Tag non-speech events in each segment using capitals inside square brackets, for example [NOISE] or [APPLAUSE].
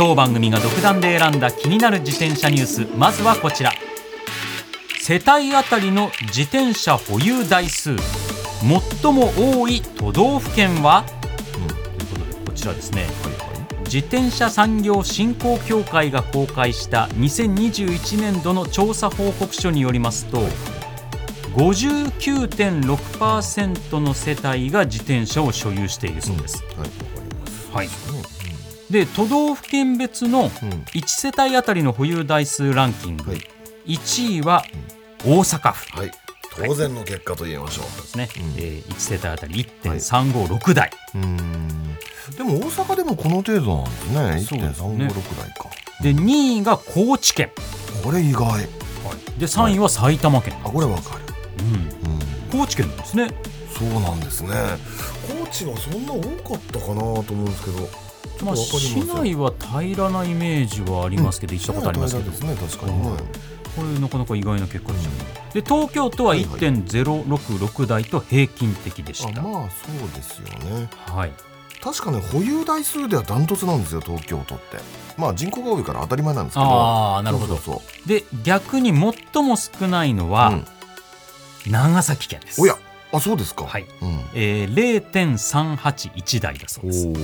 当番組が独断で選んだ気になる自転車ニュースまずはこちら。世帯あたりの自転車保有台数。最も多い都道府県は、ということでこちらですね。自転車産業振興協会が公開した2021年度の調査報告書によりますと59.6%の世帯が自転車を所有しているそうです。はいわかります。はいで都道府県別のうん。1世帯あたりの保有台数ランキング、はい。1位は大阪府。はい。当然の結果と言えましょう。ですね、うん。えー1世帯あたり1.356台、うーん。でも大阪でもこの程度なんですね。そうですね。1.356台か。で2位が高知県、これ意外。で3位は埼玉県、あこれわかる。うん、うん。高知県ですね。そうなんですね。高知はそんな多かったかなと思うんですけどまあ、市内は平らなイメージはありますけど、行ったことありますけど、ね確かに。ねこれなかなか意外な結果でしたね、で東京都ははいはい1.066台と平均的でした、あまあそうですよね。はい、確かね保有台数ではダントツなんですよ東京都って。まあ人口が多いから当たり前なんですけど。ああなるほど。で逆に最も少ないのは、うん。長崎県です。おやあそうですか。はい、うん。えー、0.381台だそうです。おお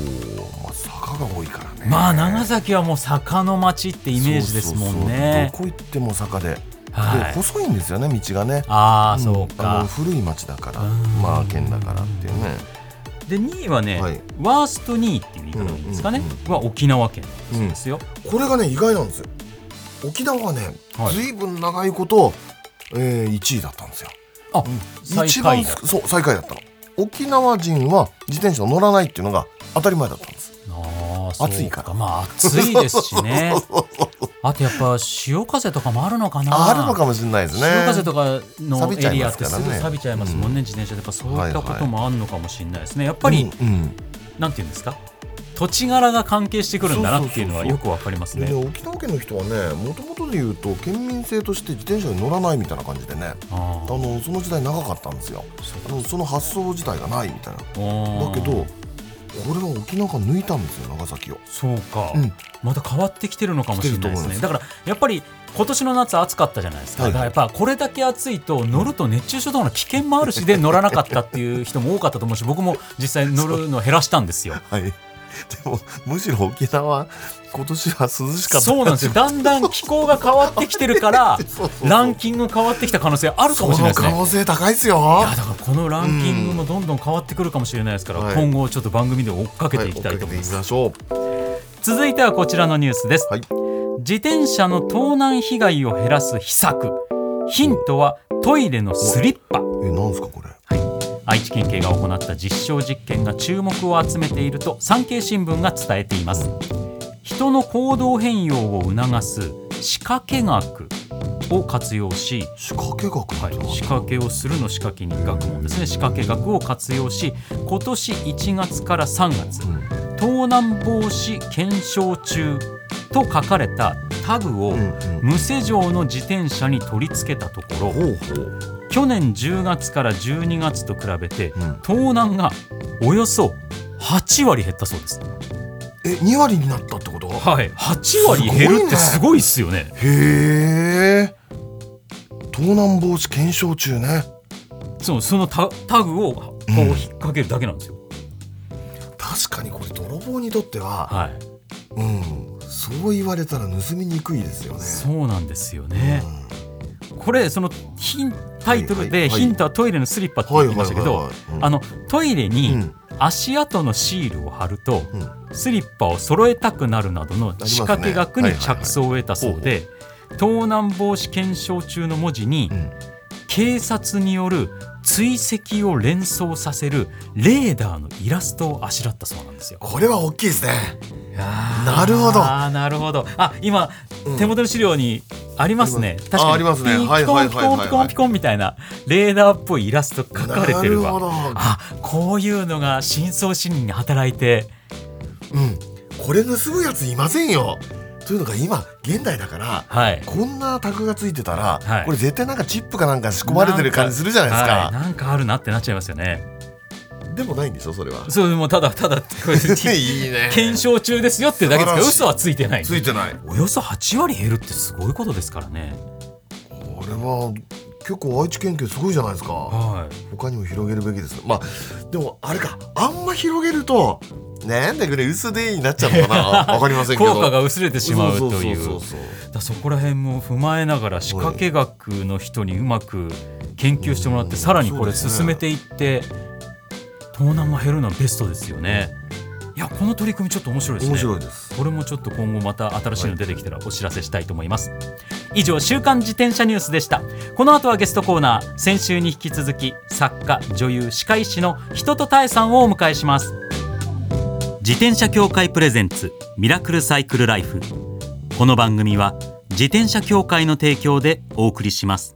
まあ坂が多いからね。まあ長崎はもう坂の町ってイメージですもんね。どこ行っても坂で、細いんですよね道がね。ああん。そうか。あの、古い町だからうん。まあ県だからっていうね。で2位はね、はい。ワースト2位っていう言い方でいいんですかね、うんは沖縄県そうですよ、これがね意外なんですよ。沖縄はね、はい。ずいぶん長いこと、えー、1位だったんですよあ、最一番そう最下位だったの。沖縄人は自転車乗らないっていうのが当たり前だったんです。暑いから。まあ暑いですしね。[LAUGHS] あとやっぱ潮風とかもあるのかな。あるのかもしれないですね。潮風とかのエリアってますぐ錆びちゃいますもんね、自転車で。やっぱそういったこともあるのかもしれないですね。やっぱり、うんうん。なんていうんですか？土地柄が関係してくるんだなっていうのはよくわかりますでね。ね沖縄県の人はねもともとで言うと県民性として自転車に乗らないみたいな感じでねああのその時代長かったんですよ。あのその発想自体がないみたいな。ー。だけどこれは沖縄が抜いたんですよ長崎を。そうか、うん。また変わってきてるのかもしれないですね。だからやっぱり今年の夏暑かったじゃないですか、はいだからやっぱこれだけ暑いと乗ると熱中症とかの危険もあるしで乗らなかったっていう人も多かったと思うし僕も実際乗るの減らしたんですよ。[LAUGHS] はいでもむしろ沖縄は今年は涼しかったそうなんですよ。だんだん気候が変わってきてるから [LAUGHS] ランキング変わってきた可能性あるかもしれないですね。その可能性高いですよ。いやだからこのランキングもどんどん変わってくるかもしれないですから、はい今後ちょっと番組で追っかけていきたいと思います、続いてはこちらのニュースです、はい。自転車の盗難被害を減らす秘策。ヒントはトイレのスリッパ。うえなんですかこれ愛知県警が行った実証実験が注目を集めていると産経新聞が伝えています。人の行動変容を促す仕掛け学を活用し仕掛け学はい、仕掛けをするの仕掛けに学問ですね。仕掛け学を活用し今年1月から3月うん。盗難防止検証中と書かれたタグを無施錠の自転車に取り付けたところ去年10月から12月と比べてうん。盗難がおよそ8割減ったそうです。え2割になったってこと？はい、8割減るってすごいっすよね。へえ盗難防止検証中ね。そうそのタタグをこううん引っ掛けるだけなんですよ。確かにこれ泥棒にとっては、はい、うん。そう言われたら盗みにくいですよね。そうなんですよね。うんこれそのヒンタイトルでヒントはトイレのスリッパって言ってましたけどあののトイレうにん。足跡のシールを貼るとうんスリッパを揃えたくなるなどの仕掛け学に着想を得たそうで盗難防止検証中の文字にうん。警察による追跡を連想させるレーダーのイラストをあしらったそうなんですよ。これは大きいですねなるほど。あーなるほど。あ今、うん。手元の資料にありますね。確かに。あありますね。ピコンピコンピコンピコンみたいなレーダーっぽいイラスト描かれてるわなるあこういうのが深層心理に働いてうんこれ盗むやついませんよというのが今現代だからはいこんなタグがついてたら、はいこれ絶対なんかチップかなんか仕込まれてる感じするじゃないですかはいなんかあるなってなっちゃいますよねでもないんでしょそれは。そうでもただただこれ [LAUGHS] いいね。検証中ですよってだけですから嘘はついてない。ついてない。およそ8割減るってすごいことですからね。これは結構愛知県警すごいじゃないですか。はい。他にも広げるべきです。まあでもあれか。あんま広げるとなんだこれ嘘でになっちゃうのかな。わかりませんけど。効果が薄れてしまうという。だそこら辺も踏まえながら仕掛け学の人にうまく研究してもらってうん。さらにこれ進めていって盗難が減るのはベストですよね。いやこの取り組みちょっと面白いですね。面白いです。これもちょっと今後また新しいの出てきたらお知らせしたいと思います。以上週刊自転車ニュースでした。この後はゲストコーナー先週に引き続き作家女優歯科医師の人とたえさんをお迎えします。自転車協会プレゼンツミラクルサイクルライフ。この番組は自転車協会の提供でお送りします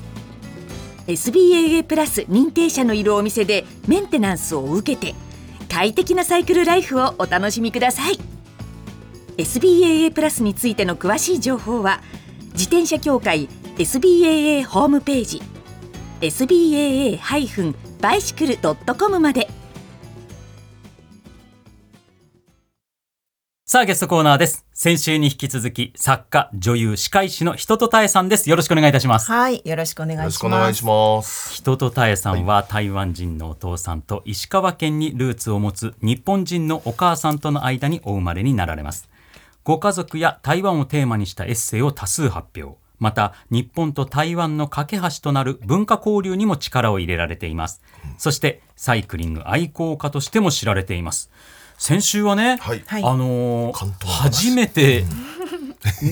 SBAA プラス認定者のいるお店でメンテナンスを受けて快適なサイクルライフをお楽しみください。SBAA プラスについての詳しい情報は自転車協会 SBAA ホームページ SBAA-bicycle.com まで。さあゲストコーナーです。先週に引き続き作家女優歯科医師の人とたえさんです。よろしくお願いいたします。はい、よろしくお願よろいします。しくお願いします。人とたえさんは台湾人のお父さんと石川県にルーツを持つ日本人のお母さんとの間にお生まれになられます。ご家族や台湾をテーマにしたエッセイを多数発表。また日本と台湾の架け橋となる文化交流にも力を入れられています。そしてサイクリング愛好家としても知られています先週はね、はい。はい。あのー初めて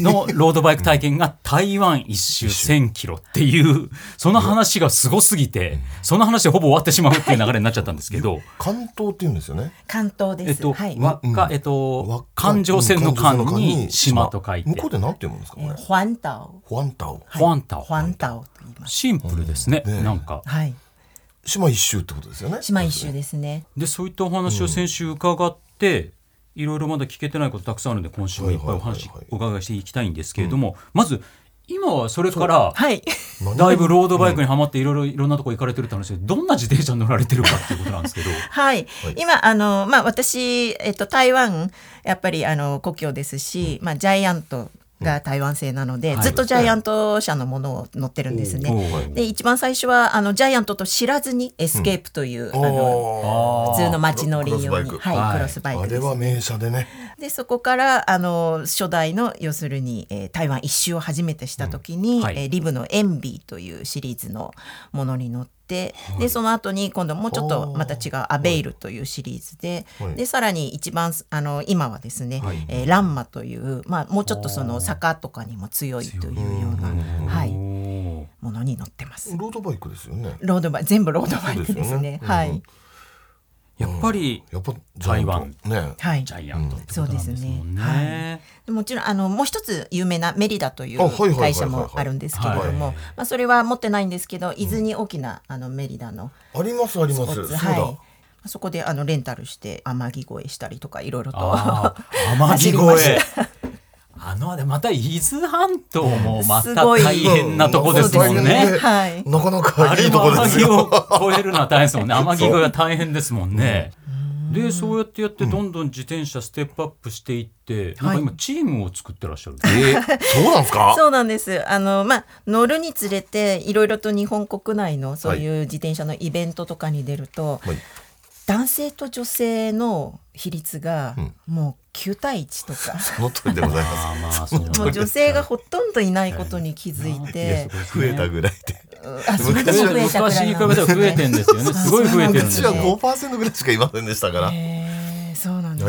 のロードバイク体験が台湾一周1000キロっていうその話がすごすぎてその話でほぼ終わってしまうっていう流れになっちゃったんですけど。[LAUGHS] 関東って言うんですよね。関東です。えっとはい。輪っかうん。えっと環状線の間環に島と書いて。向こうでなんて読むんですかこれ？えーホアンタオ。ホアンタオ。ホアンタオ。シンプルですね。ねなんか。はい。島一周ってことですよね。島一周ですね。でそういったお話を先週伺って、いろいろまだ聞けてないことたくさんあるので今週もいっぱいおはい話はい。はいはいお伺いしていきたいんですけれども、まず今はそれからはい。何だいぶロードバイクにはまっていろいろいろんなとこ行かれてるって話でどんな自転車に乗られてるかっていうことなんですけど。[LAUGHS] はい。今、あの、まあ、私、えっと、台湾、やっぱり、あの、故郷ですし、まあ、ジャイアントが台湾製なので、はいずっとジャイアント車のものを乗ってるんですね。おうで、一番最初は、あの、ジャイアントと知らずにエスケープという、あの、あ普通の街乗り用に、クロスバイク。はい、はい。クロスバイク。あれは名車でね。でそこからあの初代の要するに、えー台湾一周を初めてした時に、うん。はい。えーリブの「エンビー」というシリーズのものに乗って、でその後に今度もうちょっとまた違う「アベイル」というシリーズで,、はい。でさらに一番あの今はですね、はい。えーランマという、まあ、もうちょっとその坂とかにも強いというような、はい、ものに乗ってます。ロードバイクですよね。ロードバイ全部ロードバイクですね。すよね。はい、うんやっぱりやっぱジャイアント。ね。はい。ジャイアントね。そうですでもちろんあのもう一つ有名なメリダという会社もあるんですけれどはい。も、まあ、それは持ってないんですけど伊豆に大きなあのメリダのありますあります。そうだ。はい、そこであのレンタルして天城越えしたりとかいろいろと天 [LAUGHS] 城越えあのまあでまた伊豆半島もまた大変なとこですもんね。はいなかなかあれいいとも天城こですよ。を越えるのは大変ですもんね。[LAUGHS] 天城越えは大変ですもんね。でそうやってやってどんどん自転車ステップアップしていって、なんか今チームを作ってらっしゃる。え [LAUGHS] ーそうなんですか？そうなんです。あのまあ乗るにつれていろいろと日本国内のそういう自転車のイベントとかに出ると、はい男性と女性の比率がもう9対1とか、その通りでございまあーまあもう女性がほとんどいないことに気づいて、す。増えたぐらいで。あそれでも増えたぐらい昔に比べなんですねたら増えてんですよね。すごい増えてるんですうちはよ。5%ぐらいしかいませんでしたから。へー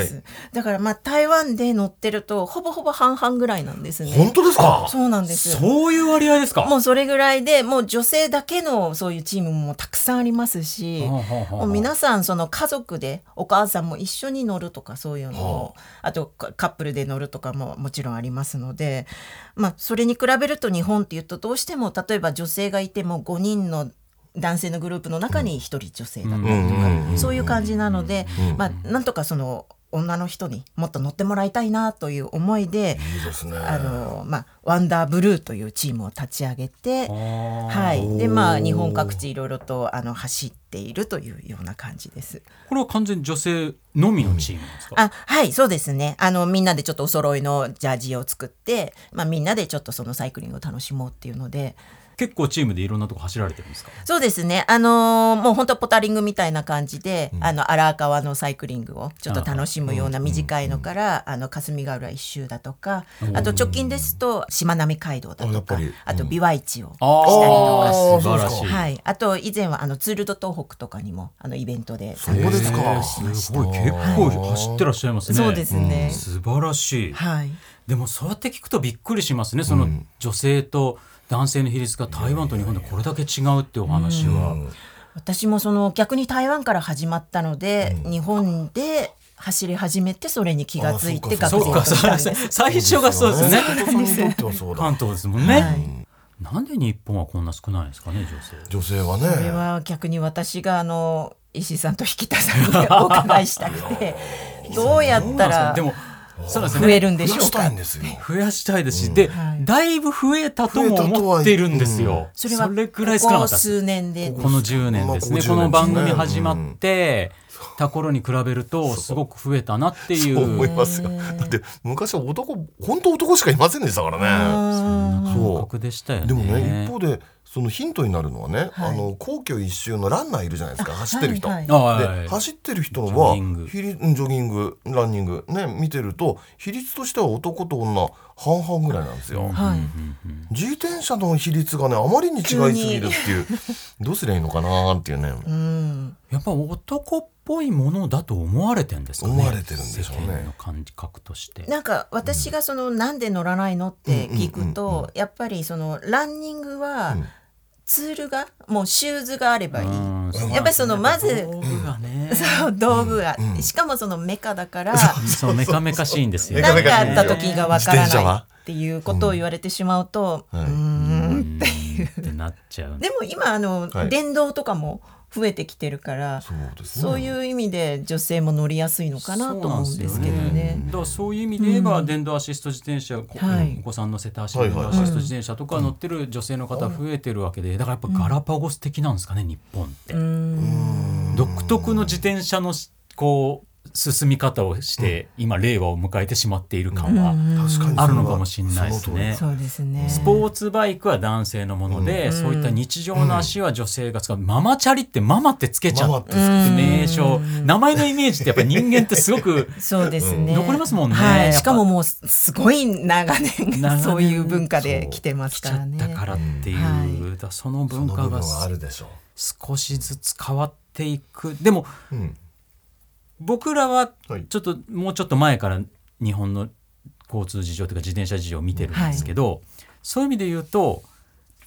です、はい。だからまあ台湾で乗ってるとほぼほぼ半々ぐらいなんですね。本当ですか？そうなんです。そういう割合ですか？もうそれぐらいでもう女性だけのそういうチームもたくさんありますし、はあはあはあもう皆さんその家族でお母さんも一緒に乗るとかそういうのを、あ。とカカップルで乗るとかももちろんありますので、まあ、それに比べると日本っていうとどうしても例えば女性がいても5人の男性のグループの中に1人女性だったりとか、そういう感じなので、まあ、なんとかその女の人にもっと乗ってもらいたいなという思いで。ね。あのまあ、ワンダーブルーというチームを立ち上げて、はい、でまあ日本各地いろいろとあの走っているというような感じです。これは完全に女性のみのチームですか？あはいそうですねあのみんなでちょっとお揃いのジャージを作って、まあ、みんなでちょっとそのサイクリングを楽しもうっていうので結構チームでいろんなとこ走られてるんですか？そうですね。あのーもう本当ポタリングみたいな感じで、あの荒川のサイクリングをちょっと楽しむような短いのから、あの霞ヶ浦一周だとか、あと直近ですとしまなみ海道だとかあと琵琶市をあしたりとか素晴らしい。はい、あと以前はあのツール・ド・東北とかにもあのイベントでそうですかへーすごい。結構走ってらっしゃいますね。そうですね。素晴らしい。はい。でもそうやって聞くとびっくりしますね。その女性と男性の比率が台湾と日本でこれだけ違うってお話は。私もその逆に台湾から始まったので、日本で走り始めてそれに気がついてあ学そうか、生としたんさです。最初がそうですね。関。東ですもんね。はいなんで日本はこんな少ないんですかね、女性。女性はこれね。は逆に私があの石井さんと引田さんにお伺いしたくてどうやったらでも、そうです増えね。るんでしょうか増やしたいん。ですよ。増やしたいですし、で、はいだいぶ増えたとも思っているんですよ。それはくらい少なかった。数年でこの10年ですね、まあこの番組ここ10年ですね始まってた頃に比べるとすごく増えたなっていそう思ういますよ。だって昔は男本当男しかいませんでしたからね。感そ覚でしたよう。ね。でもね一方でそのヒントになるのはね、はい。あの皇居一周のランナーいるじゃないですか。走ってる人。はいあはい。はいで走ってる人ジはジョギング。ランニング。ね見てると比率としては男と女半々ぐらいなんですよ。はい。自転車の比率がねあまりに違いすぎるっていう。[LAUGHS] どうすりゃいいのかなっていうね。うん。やっぱ男っぽいものだと思われてんですかね。思われてるんでしょうね。世間の感覚として。なんか私がそのなんで乗らないのって聞くとやっぱりそのランニングはツールがもうシューズがあればいい。うんやっぱりそのまず道具がね。そう道具が、しかもそのメカだからそうメカメカしいんですよ。何メカメカかあった時がわからないっていうことを言われてしまうと、うーうんってなっちゃう。でも今あの、はい電動とかも増えてきてるからそうね。いう意味で女性も乗りやすいのかなと思うんですけどね。だからそういう意味で言えば、電動アシスト自転車、こはい。お子さん乗せた足電動アシスト自転車とか乗ってる女性の方増えてるわけでだからやっぱガラパゴス的なんですかね、日本って。独特の自転車のしこう進み方をして、今令和を迎えてしまっている感はあるのかもしれないですね。そうですね。スポーツバイクは男性のもので、そういった日常の足は女性が使う、ママチャリってママってつけちゃっママってて名称名前のイメージってやっぱり人間ってすごくそうですね。残りますもんねはい。しかももうすすごい長年そういう文化で来てますからね。たからっていう、はいそのそ文化がの部分はあるでしょ少しずつ変わっていくでもう。うん。僕らははいちょっともうちょっと前から日本の交通事情というか自転車事情を見てるんですけど、そういう意味で言うと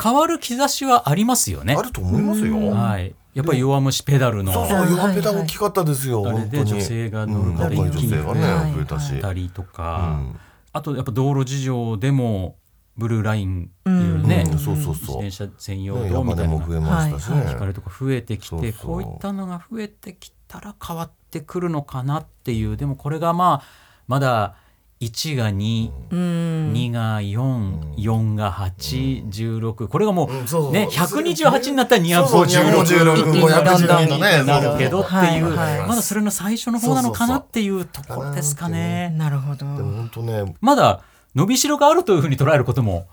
変わる兆しはありますよねあ。ると思いますよ。はい、やっぱり弱虫ペダルのそうそう、はい弱ペダ大きかったですよ。あれ。で女性が乗るうんから一気ね、はい増えたし。たりとうか、んあとやっぱ道路事情でもブルーラインっていうね、うん。そうそう自そう。転車専用ね道みたいなのが山根も増えましたね。光とか増えてきてそうそう。こういったのが増えてきたら変わってくるのかなっていう。でもこれがまあまだ1が2、うん。2が4、4が8、16これがもうんそうそう。うね。128になったらそうそう。256 216 512とねなるけどっていう。まだそれの最初の方なのかなっていうところですかね。なるほど。でも本当ね。まだ伸びしろがあるというふうに捉えることも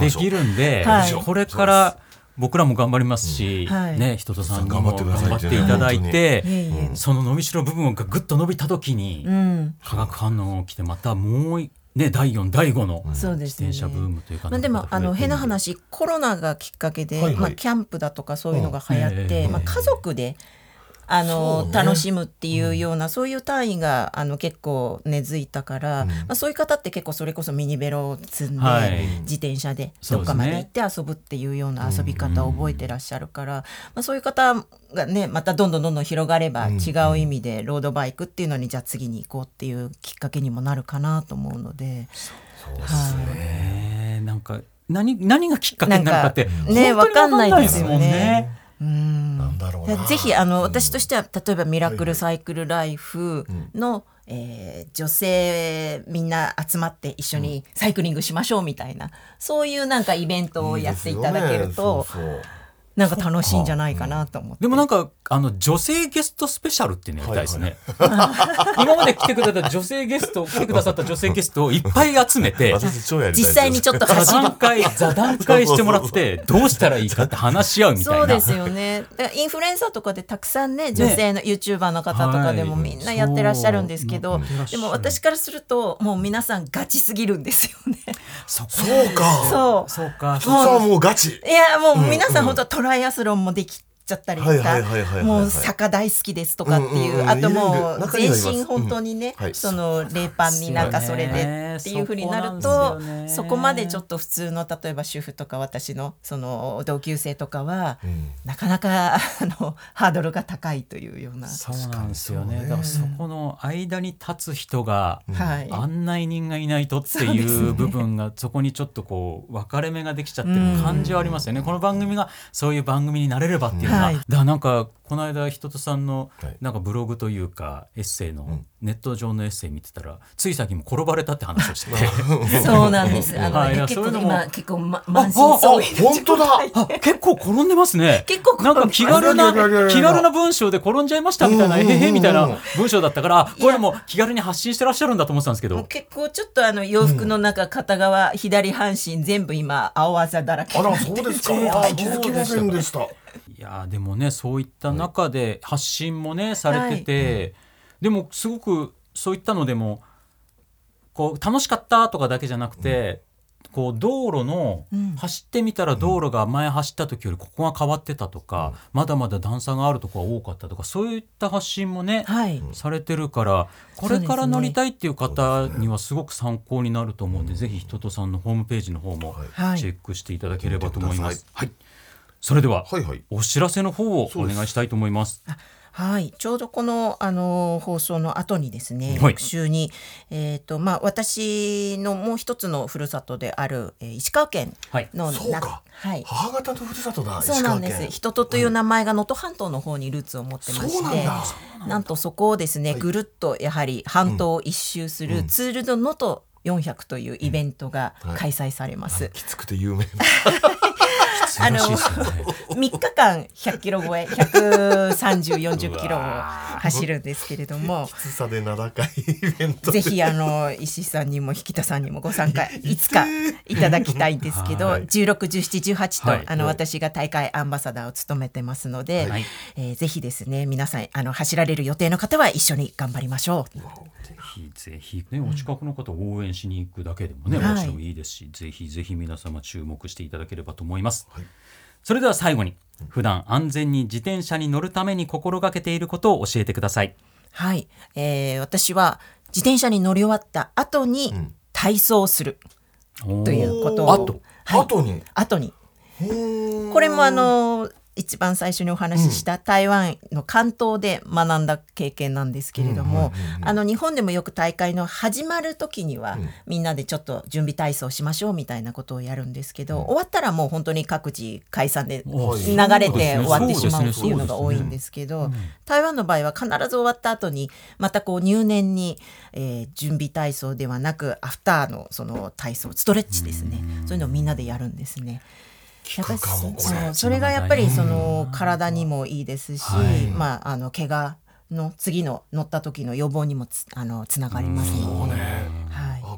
できるんで、はい。これから僕らも頑張りますし、はい。ね人とさんに頑も張ってください。頑張っていただいて、その伸びしろ部分がぐっと伸びた時に、うん。化学反応が起きてまたもういね第4第5のそうですね。自転車ブームというかまあ、でもあの変な話話コロナがきっかけで、はいはい。まあ、キャンプだとかそういうのが流行って、うんまあ、家族であの、そうね。楽しむっていうような、そういう単位があの結構根付いたから、まあ、そういう方って結構それこそミニベロを積んで、はい。自転車でどっかまで行って遊ぶっていうような遊び方を覚えてらっしゃるから、まあ、そういう方がねまたどんどんどんどん広がれば違う意味でロードバイクっていうのにじゃあ次に行こうっていうきっかけにもなるかなと思うので。はい。ねなんか何何がきっかけになるかってね本当にわかんないですよねなんだろうな。ぜひあの私としては例えば「ミラクルサイクルライフの」えー女性みんな集まって一緒にサイクリングしましょうみたいなそういうなんかイベントをやっていただけるとそうそうなんか楽しいんじゃないかなと思って。でもなんかあの女性ゲストスペシャルっていうのやりたいですね、[LAUGHS] 今まで来てくれた女性ゲスト来てくださった女性ゲストをいっぱい集めて [LAUGHS] 実際にちょっと座談会座談会してもらって [LAUGHS] どうしたらいいかって話し合うみたいな。そうですよね。だからインフルエンサーとかでたくさんね、女性の YouTuber の方とかでもはいみんなやってらっしゃるんですけど、でも私からするともう皆さんガチすぎるんですよね。そうか。そう。そうか。そこはもうガチ。いやもう皆さん本当トライアスロンもできちゃったりとかもう坂大好きですとかっていう、あともう全身本当にね、その冷パンになんかそれでっていうふうになるとそこまでちょっと普通の例えば主婦とか私のその同級生とかは、ん。なかなかあのハードルが高いというような。そうなんですよね。だからそこの間に立つ人が、はい、案内人がいないとっていう部分がそこにちょっとこう分かれ目ができちゃってる感じはありますよね、この番組がそういう番組になれればっていうはい。だからなんかこの間人とさんのはい。なんかブログというかエッセイの、ネット上のエッセイ見てたらつい最近も転ばれたって話をしてて。[LAUGHS] そうなんです。あの、はい。結構そういうのも今結構、ま、満身創痍あ本当だ。あ結構転んでますね。[LAUGHS] 結構転んでます。なんか気軽な気軽な文章で転んじゃいましたみたいな、うんうんうんうんへへみたいな文章だったからあこれも気軽に発信してらっしゃるんだと思ってたんですけど結構ちょっとあの洋服の中、片側左半身全部今青あざだらけあらそうですかあ気づきませんでしたいやーでもねそういった中で発信もねされてて、でもすごくそういったのでもこう楽しかったとかだけじゃなくて、こう道路の、ん。走ってみたら道路が前走った時よりここが変わってたとか、まだまだ段差があるとこが多かったとかそういった発信もね、はい。されてるからこれから乗りたいっていう方にはすごく参考になると思うんで、ぜひ人とさんのホームページの方もはい。チェックしていただければと思います。見てくはい、それでは、はいはい。お知らせの方をお願いしたいと思います。はい、ちょうどこのあの放送の後にですね、はい。翌週にえっ、とまあ私のもう一つのふるさとである、えー石川県はい。のなそうか。はい。母方のふるさとだそうなんです。石川県。人とという名前が能登半島の方にルーツを持ってまして、そうなんだ。なんとそこをですね、はい。ぐるっとやはり半島を一周するツールド能登400というイベントがはい。開催されます。きつくて有名 [LAUGHS] な素晴らしい。ですよね。3日間100キロ超え130、40キロを走るんですけれども。きつさで名高いイベントぜひあの石井さんにも引田さんにもご参加 [LAUGHS] いつ？かいただきたいんですけど、はい。16、17、18と、はい。あのはい私が大会アンバサダーを務めてますので、はい。えーぜひですね皆さんあの走られる予定の方は一緒に頑張りましょう。ぜひぜひねお近くの方を応援しに行くだけでもね、はい。もちろんいいですし、ぜひぜひ皆様注目していただければと思います。はいそれでは最後に普段安全に自転車に乗るために心がけていることを教えてください。はい、えー私は自転車に乗り終わった後に体操をする。ということを、あとはい。後に？後に。これもあの一番最初にお話しした台湾の関東で学んだ経験なんですけれども、あの日本でもよく大会の始まる時には、みんなでちょっと準備体操しましょうみたいなことをやるんですけど、終わったらもう本当に各自解散でお流れて終わってしまうっていうのが多いんですけど、台湾の場合は必ず終わった後にまたこう入念に、えー準備体操ではなくアフターのその体操ストレッチですね。そういうのをみんなでやるんですね。やっぱりそうそれがやっぱりその体にもいいですし、はい。まああの怪我の次の乗った時の予防にもつあのつながりますので、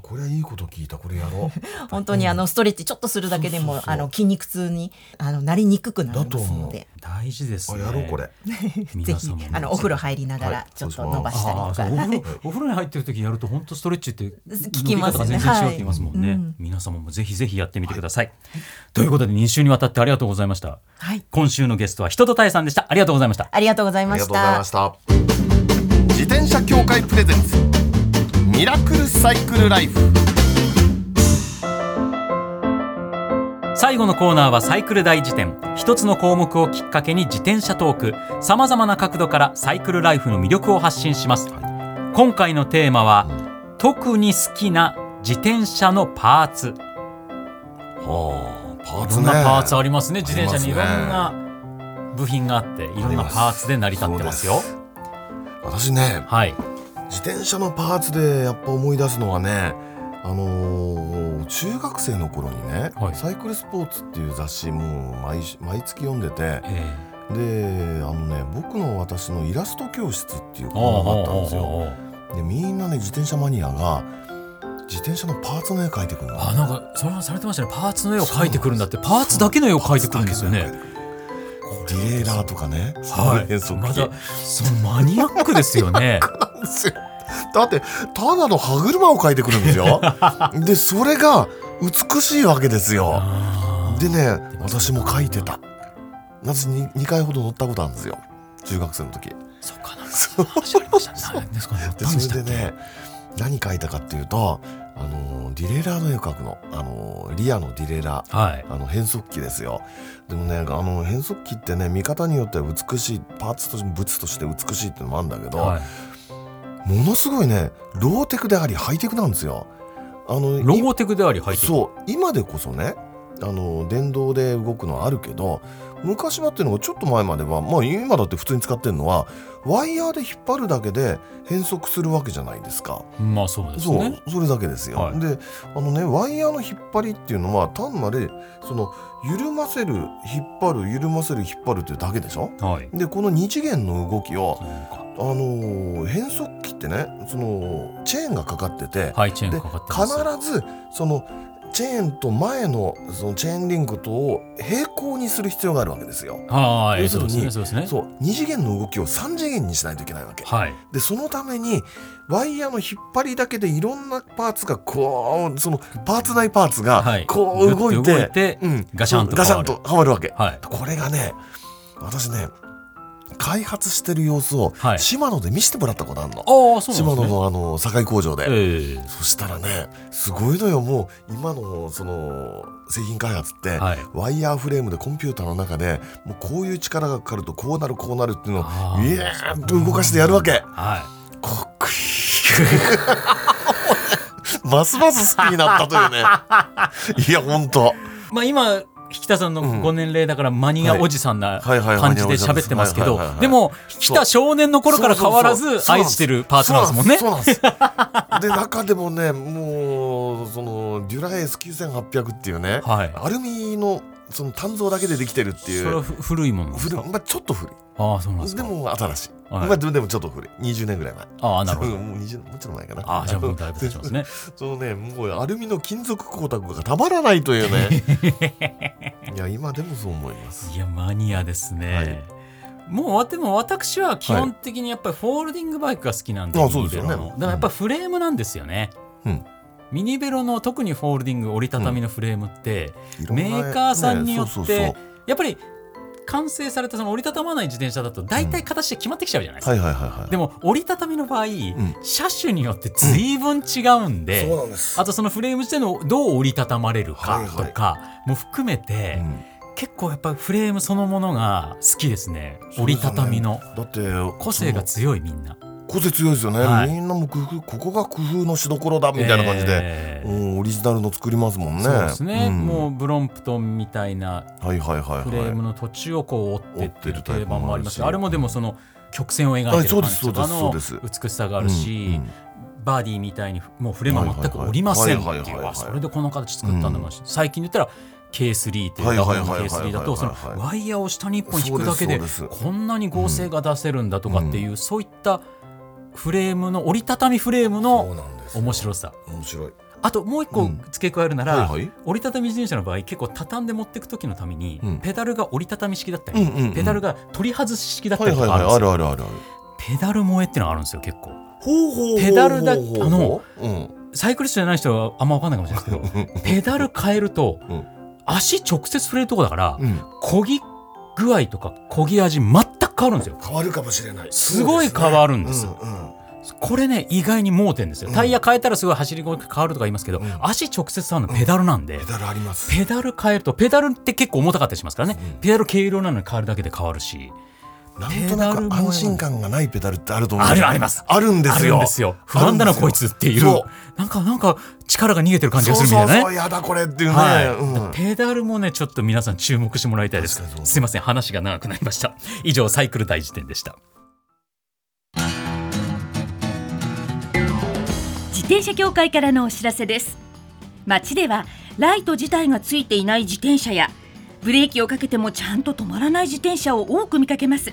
これはいいこと聞いた。これやろう。[LAUGHS] 本当にあのストレッチちょっとするだけでもあの筋肉痛にあのなりにくくなります。だと思う。ので。大事ですあねやろうこれ。ぜ [LAUGHS] ひ皆様も。あのお風呂入りながはい。らちょっと伸ばしたりとか、そう。お風呂お風呂に入ってる時やると本当ストレッチって聞きますね。全然違うって言いますもんね、はい。うん。皆様もぜひぜひやってみてください、ということで2週にわたってありがとうございました。はい、今週のゲストは人とたえさんでした。ありがとうございました。ありがとうございあましりがとうございたました。自転車協会プレゼンツミラクルサイクルライフ。最後のコーナーはサイクル大辞典。一つの項目をきっかけに自転車トーク。さまざまな角度からサイクルライフの魅力を発信します、今回のテーマは特に好きな自転車のパーツ。はあパーいろんツねなパーツありますね。自転車にいろんな部品があっていろんなパーツで成り立ってますよ。私ねはい自転車のパーツでやっぱ思い出すのはねあのー中学生の頃にね、はい。サイクルスポーツっていう雑誌もう毎し毎月読んでてえであのね僕の私のイラスト教室っていうえコーナーがあったんですよ。でみんなね自転車マニアが自転車のパーツの絵描いてくるの。あなんかそれはされてましたね。パーツの絵を描いてくるんだって。パーツだけの絵を描いてくるんですよねディレイラーとかねはい。変速機。まだそのマニアックですよね。[LAUGHS] だってただの歯車を描いてくるんですよ。[LAUGHS] でそれが美しいわけですよ。でね私も描いてた。私 2, 2回ほど乗ったことあるんですよ。中学生の時。そっかなんか話ありましたね。何ですかね。でそれでね何描いたかっていうとあのディレイラーの絵を描くの。あのリアのディレイラー。はい。あの変速機ですよ。でもねあの変速機ってね見方によっては美しいパーツとして物として美しいっていうのもあるんだけど、はい。ものすごいねローテクでありハイテクなんですよ。あのロゴテクであり入ってるそう。今でこそねあの電動で動くのはあるけど昔はっていうのがちょっと前まではまあ今だって普通に使ってるのはワイヤーで引っ張るだけで変速するわけじゃないですか。まあそうですそう、ねそれだけですよ。はい。であのねワイヤーの引っ張りっていうのは単なるその緩ませる引っ張る緩ませる引っ張るっていうだけでしょ？はい。でこの2次元の動きをあのー変速機ってねそのチェーンがかかってて、はいチェーンで必ずそのチェーンと前のそのチェーンリングとを平行にする必要があるわけですよ。要するにですね。そうですね。そう。2次元の動きを3次元にしないといけないわけ。はい。でそのためにワイヤーの引っ張りだけでいろんなパーツがこうそのパーツ内パーツがはい。こう動いぐて,、っと動いてうん、ガシャンとガシはまるわけ。はい。これがね私ね開発してる様子をはい。島野で見せてもらったことあるの。ああそうなん島野のあの堺工場で。ええ。そしたらねすごいのよ。もう今のその製品開発って、はい。ワイヤーフレームでコンピューターの中でもうこういう力がかかるとこうなるこうなるっていうのをあーイエーっと動かしてやるわけ。はかっこいいますます好きになったというね。いやほんと。いまあ今引田さんのうん。ご年齢だからマニアおじさんな感じで喋ってますけどでも引田少年の頃から変わらず愛してるパーツなんですもんね。そうなんです。で中でもねもうそのデュラエース9800っていうね、はい。アルミのその単造だけでできてるっていう。それはふ古いものなんですか？古い。まあ、ちょっと古い。ああそうなんですでかも新しい、はい。まあ、でもちょっと古い。20年ぐらい前。ああなるほど。うんもう20もうちょっと前かな。ああじゃあもうだいぶ経ちますね。[LAUGHS] そのねもうアルミの金属光沢がたまらないというね。[LAUGHS] いや今でもそう思います。いやマニアですね、はい。もうでも私は基本的にやっぱりフォールディングバイクが好きなんで、あミニベロのそうですよね。だからやっぱフレームなんですよね、うんミニベロの特にフォールディング折りたたみのフレームって、いろんなメーカーさんによってやっぱり完成されたその折りたたまない自転車だと大体形で決まってきちゃうじゃないですか、はいはいはいはい。でも折りたたみの場合、ん。車種によって随分違うんで、そうなんです。あとそのフレーム自体のどう折りたたまれるかはいはいとかも含めて、うん。結構やっぱりフレームそのものが好きですね。折りたたみの。だって個性が強いみんな個性強いですよね、はい。みんなも工夫ここが工夫のしどころだみたいな感じで、えーうんオリジナルの作りますもんね。そうですね、ん。もうブロンプトンみたいなフレームはの土地をこう折ってっていう定番もありますあれもでもその曲線を描いてる感じとかの美しさがあいるし、うんうん。バーディーみたいにもうフレームは全く折りませんっていうそれでこの形作ったんだもんし最近で言ったら K3 っていうダブルのはいはいはいはい K3 だとそのワイヤーを下に一本引くだけでこんなに合成が出せるんだとかっていうそういったフレームの折りたたみフレームの面白さ。面白い。あともう一個うん。付け加えるなら、折りたたみ自転車の場合結構畳んで持っていく時のために、うん。ペダルが折りたたみ式だったり、ペダルが取り外し式だったりとか。あるんですよ、はいあるあるあるあるペダル萌えっていうのがあるんですよ結構。ペダルだあのうん。サイクリストじゃない人はあんま分かんないかもしれないですけどペダル変えると、うん。足直接触れるとこだから、うん。漕ぎ具合とか漕ぎ味全く変わるんですよ。変わるかもしれない。すごい変わるんですそうねうんうん。これね意外に盲点ですよ。タイヤ変えたらすごい走りが変わるとか言いますけど、うん。足直接触るのペダルなんで、ペダルあります。ペダル変えるとペダルって結構重たかったりしますからね、うん。ペダル軽量なのに変わるだけで変わるしなんとなく安心感がないペダルってあると思うあるあります。あるんですあるよ。んですよ。不安だなこいつっていう。そう。なんかなんか力が逃げてる感じがすそうそうるみたいなね。そうやだこれっていうね、はい、うんペダルもねちょっと皆さん注目してもらいたいです。すいません話が長くなりました。以上サイクル大辞典でした。自転車協会からのお知らせです。街ではライト自体がついていない自転車やブレーキをかけてもちゃんと止まらない自転車を多く見かけます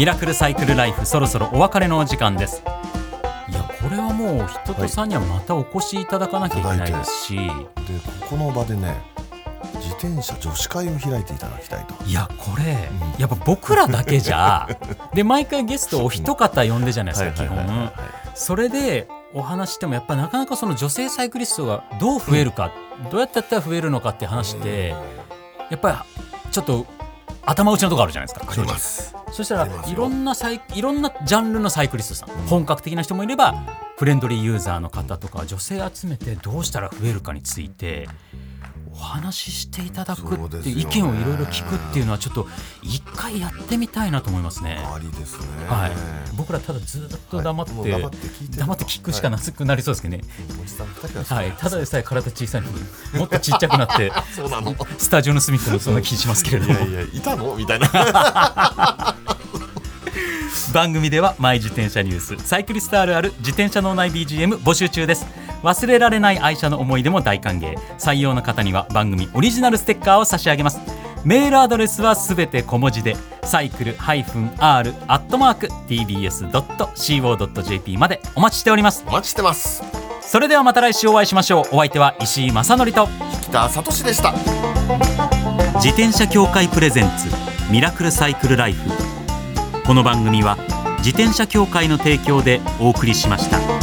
ミラクルサイクルライフそろそろお別れのお時間です。いやこれはもう人とさんにはまたお越しいただかなきゃいけないですし、でここの場でね自転車女子会を開いていただきたいと。いやこれ、やっぱ僕らだけじゃ [LAUGHS] で毎回ゲストをお一方呼んでじゃないですか基本。それでお話してもやっぱなかなかその女性サイクリストがどう増えるか、どうやってやったら増えるのかって話ってやっぱりちょっと頭打ちのとこあるじゃないですかそしたらいろんなサイいろんなジャンルのサイクリストさん、本格的な人もいれば、フレンドリーユーザーの方とか女性集めてどうしたら増えるかについてお話ししていただくって意見をいろいろ聞くっていうのはちょっと一回やってみたいなと思いますね。ありですね。はい、僕らただずっと黙って、はい黙って聞くしかなくなりそうですけどね、はそうはい、ただでさえ体小さいのにもっとちっちゃくなってそうなの。スタジオの隅っこにそんな気しますけれども。いやいやいたの？みたいな。[LAUGHS] 番組ではマイ自転車ニュースサイクリストあるある自転車脳内 BGM 募集中です忘れられない愛車の思い出も大歓迎。採用の方には番組オリジナルステッカーを差し上げます。メールアドレスはすべて小文字でサイクル -r-tbs.co.jp までお待ちしております。お待ちしてます。それではまた来週お会いしましょう。お相手は石井正則と北里志でした。自転車協会プレゼンツミラクルサイクルライフ。この番組は自転車協会の提供でお送りしました